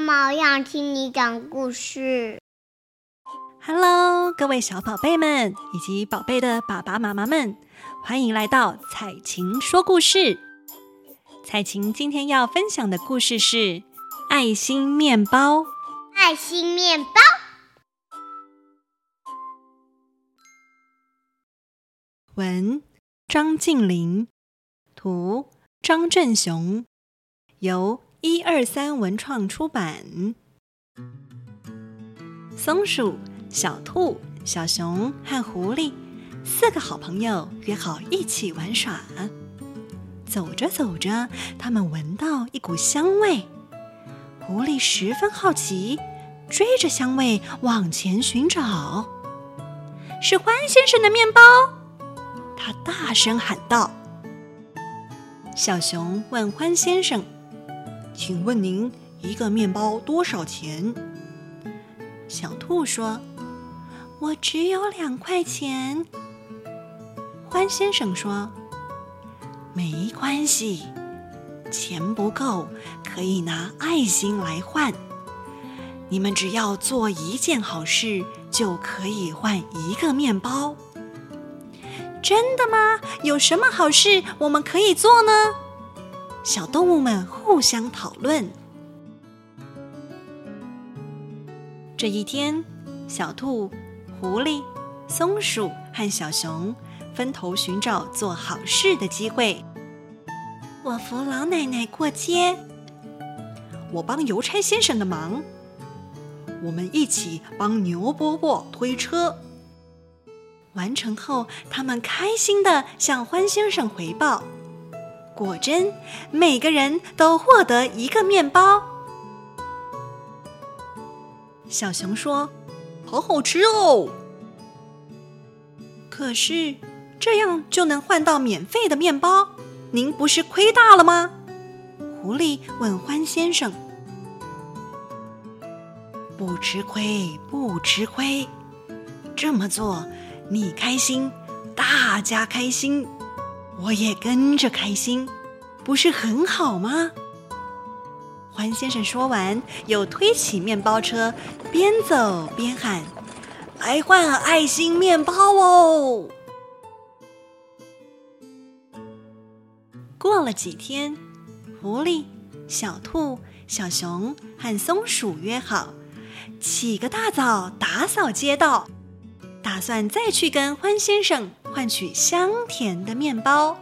妈妈，我想听你讲故事。Hello，各位小宝贝们以及宝贝的爸爸妈妈们，欢迎来到彩晴说故事。彩晴今天要分享的故事是爱心面包。爱心面包。文：张静玲，图：张正雄，由一二三文创出版。松鼠、小兔、小熊和狐狸四个好朋友约好一起玩耍。走着走着，他们闻到一股香味。狐狸十分好奇，追着香味往前寻找。是欢先生的面包。他大声喊道：“小熊问欢先生，请问您一个面包多少钱？”小兔说：“我只有两块钱。”欢先生说：“没关系，钱不够可以拿爱心来换。你们只要做一件好事，就可以换一个面包。”真的吗？有什么好事我们可以做呢？小动物们互相讨论。这一天，小兔、狐狸、松鼠和小熊分头寻找做好事的机会。我扶老奶奶过街，我帮邮差先生的忙，我们一起帮牛伯伯推车。完成后，他们开心地向欢先生回报。果真，每个人都获得一个面包。小熊说：“好好吃哦。”可是，这样就能换到免费的面包，您不是亏大了吗？狐狸问欢先生。“不吃亏，不吃亏，这么做。”你开心，大家开心，我也跟着开心，不是很好吗？欢先生说完，又推起面包车，边走边喊：“来换爱心面包哦！”过了几天，狐狸、小兔、小熊和松鼠约好，起个大早打扫街道。打算再去跟欢先生换取香甜的面包，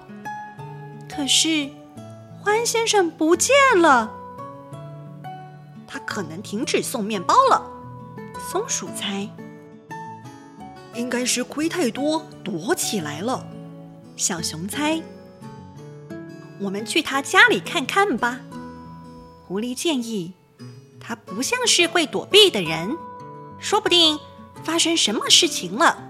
可是欢先生不见了，他可能停止送面包了。松鼠猜，应该是亏太多躲起来了。小熊猜，我们去他家里看看吧。狐狸建议，他不像是会躲避的人，说不定。发生什么事情了？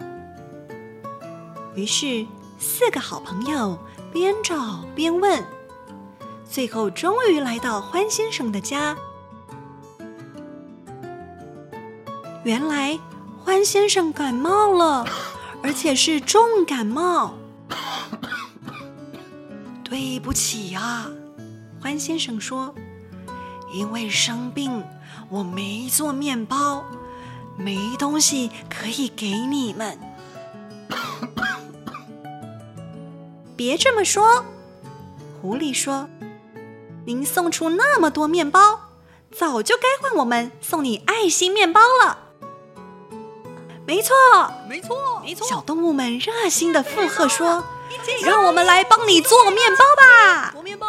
于是四个好朋友边找边问，最后终于来到欢先生的家。原来欢先生感冒了，而且是重感冒。对不起呀，欢先生说，因为生病，我没做面包。没东西可以给你们，别这么说。狐狸说：“您送出那么多面包，早就该换我们送你爱心面包了。”没错，没错，没错。小动物们热心的附和说：“让我们来帮你做面包吧。”做面包。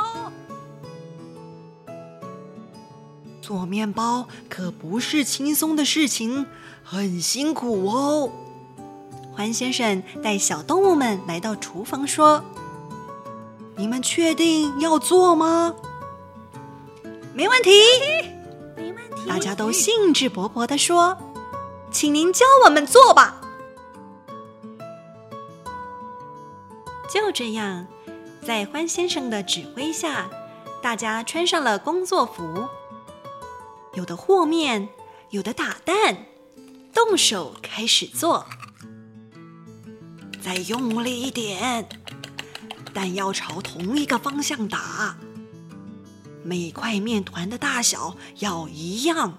做面包可不是轻松的事情，很辛苦哦。欢先生带小动物们来到厨房，说：“你们确定要做吗？”“没问题，没问题。”大家都兴致勃勃地说：“请您教我们做吧。”就这样，在欢先生的指挥下，大家穿上了工作服。有的和面，有的打蛋，动手开始做。再用力一点，蛋要朝同一个方向打。每块面团的大小要一样。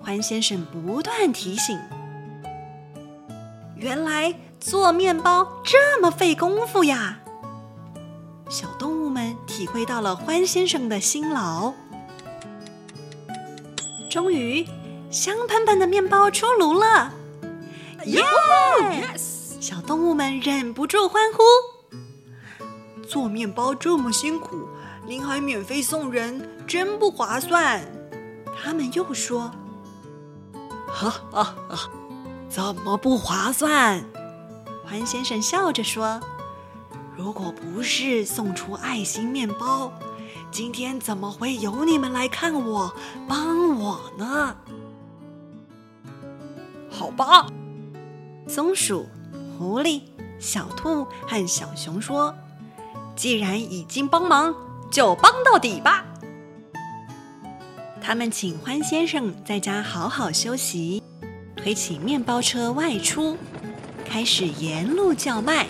欢先生不断提醒。原来做面包这么费功夫呀！小动物们体会到了欢先生的辛劳。终于，香喷喷的面包出炉了！耶!小动物们忍不住欢呼。做面包这么辛苦，您还免费送人，真不划算。他们又说：“哈哈哈，怎么不划算？”欢先生笑着说。如果不是送出爱心面包，今天怎么会有你们来看我、帮我呢？好吧，松鼠、狐狸、小兔和小熊说：“既然已经帮忙，就帮到底吧。”他们请欢先生在家好好休息，推起面包车外出，开始沿路叫卖。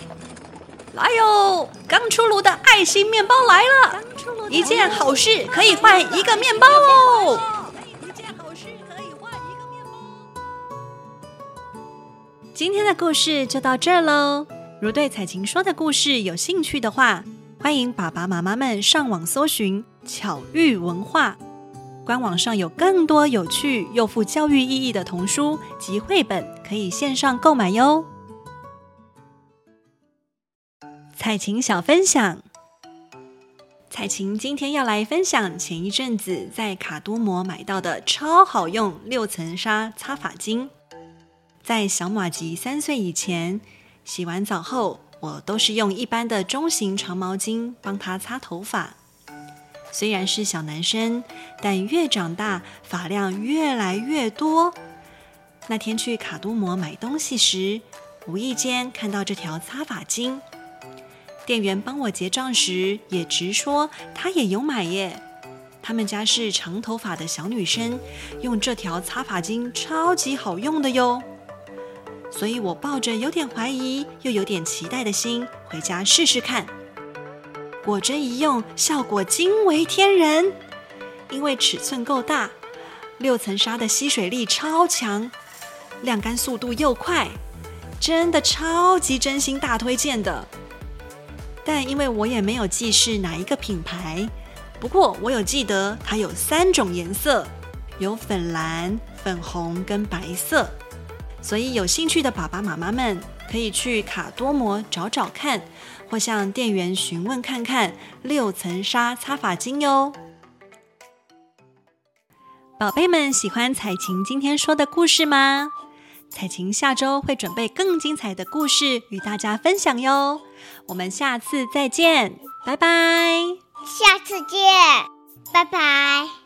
来哟！刚出炉的爱心面包来了，一件好事可以换一个面包哦。一件好事可以换一个面包。今天的故事就到这儿喽。如对彩琴说的故事有兴趣的话，欢迎爸爸妈妈们上网搜寻巧育文化，官网上有更多有趣又富教育意义的童书及绘本，可以线上购买哟。彩晴小分享，彩晴今天要来分享前一阵子在卡多摩买到的超好用六层纱擦发巾。在小马吉三岁以前，洗完澡后，我都是用一般的中型长毛巾帮他擦头发。虽然是小男生，但越长大发量越来越多。那天去卡多摩买东西时，无意间看到这条擦发巾。店员帮我结账时也直说，她也有买耶。他们家是长头发的小女生，用这条擦发巾超级好用的哟。所以我抱着有点怀疑又有点期待的心回家试试看。果真一用，效果惊为天人。因为尺寸够大，六层纱的吸水力超强，晾干速度又快，真的超级真心大推荐的。但因为我也没有记是哪一个品牌，不过我有记得它有三种颜色，有粉蓝、粉红跟白色，所以有兴趣的爸爸妈妈们可以去卡多摩找找看，或向店员询问看看六层纱擦发精哟。宝贝们喜欢彩晴今天说的故事吗？彩晴下周会准备更精彩的故事与大家分享哟，我们下次再见，拜拜。下次见，拜拜。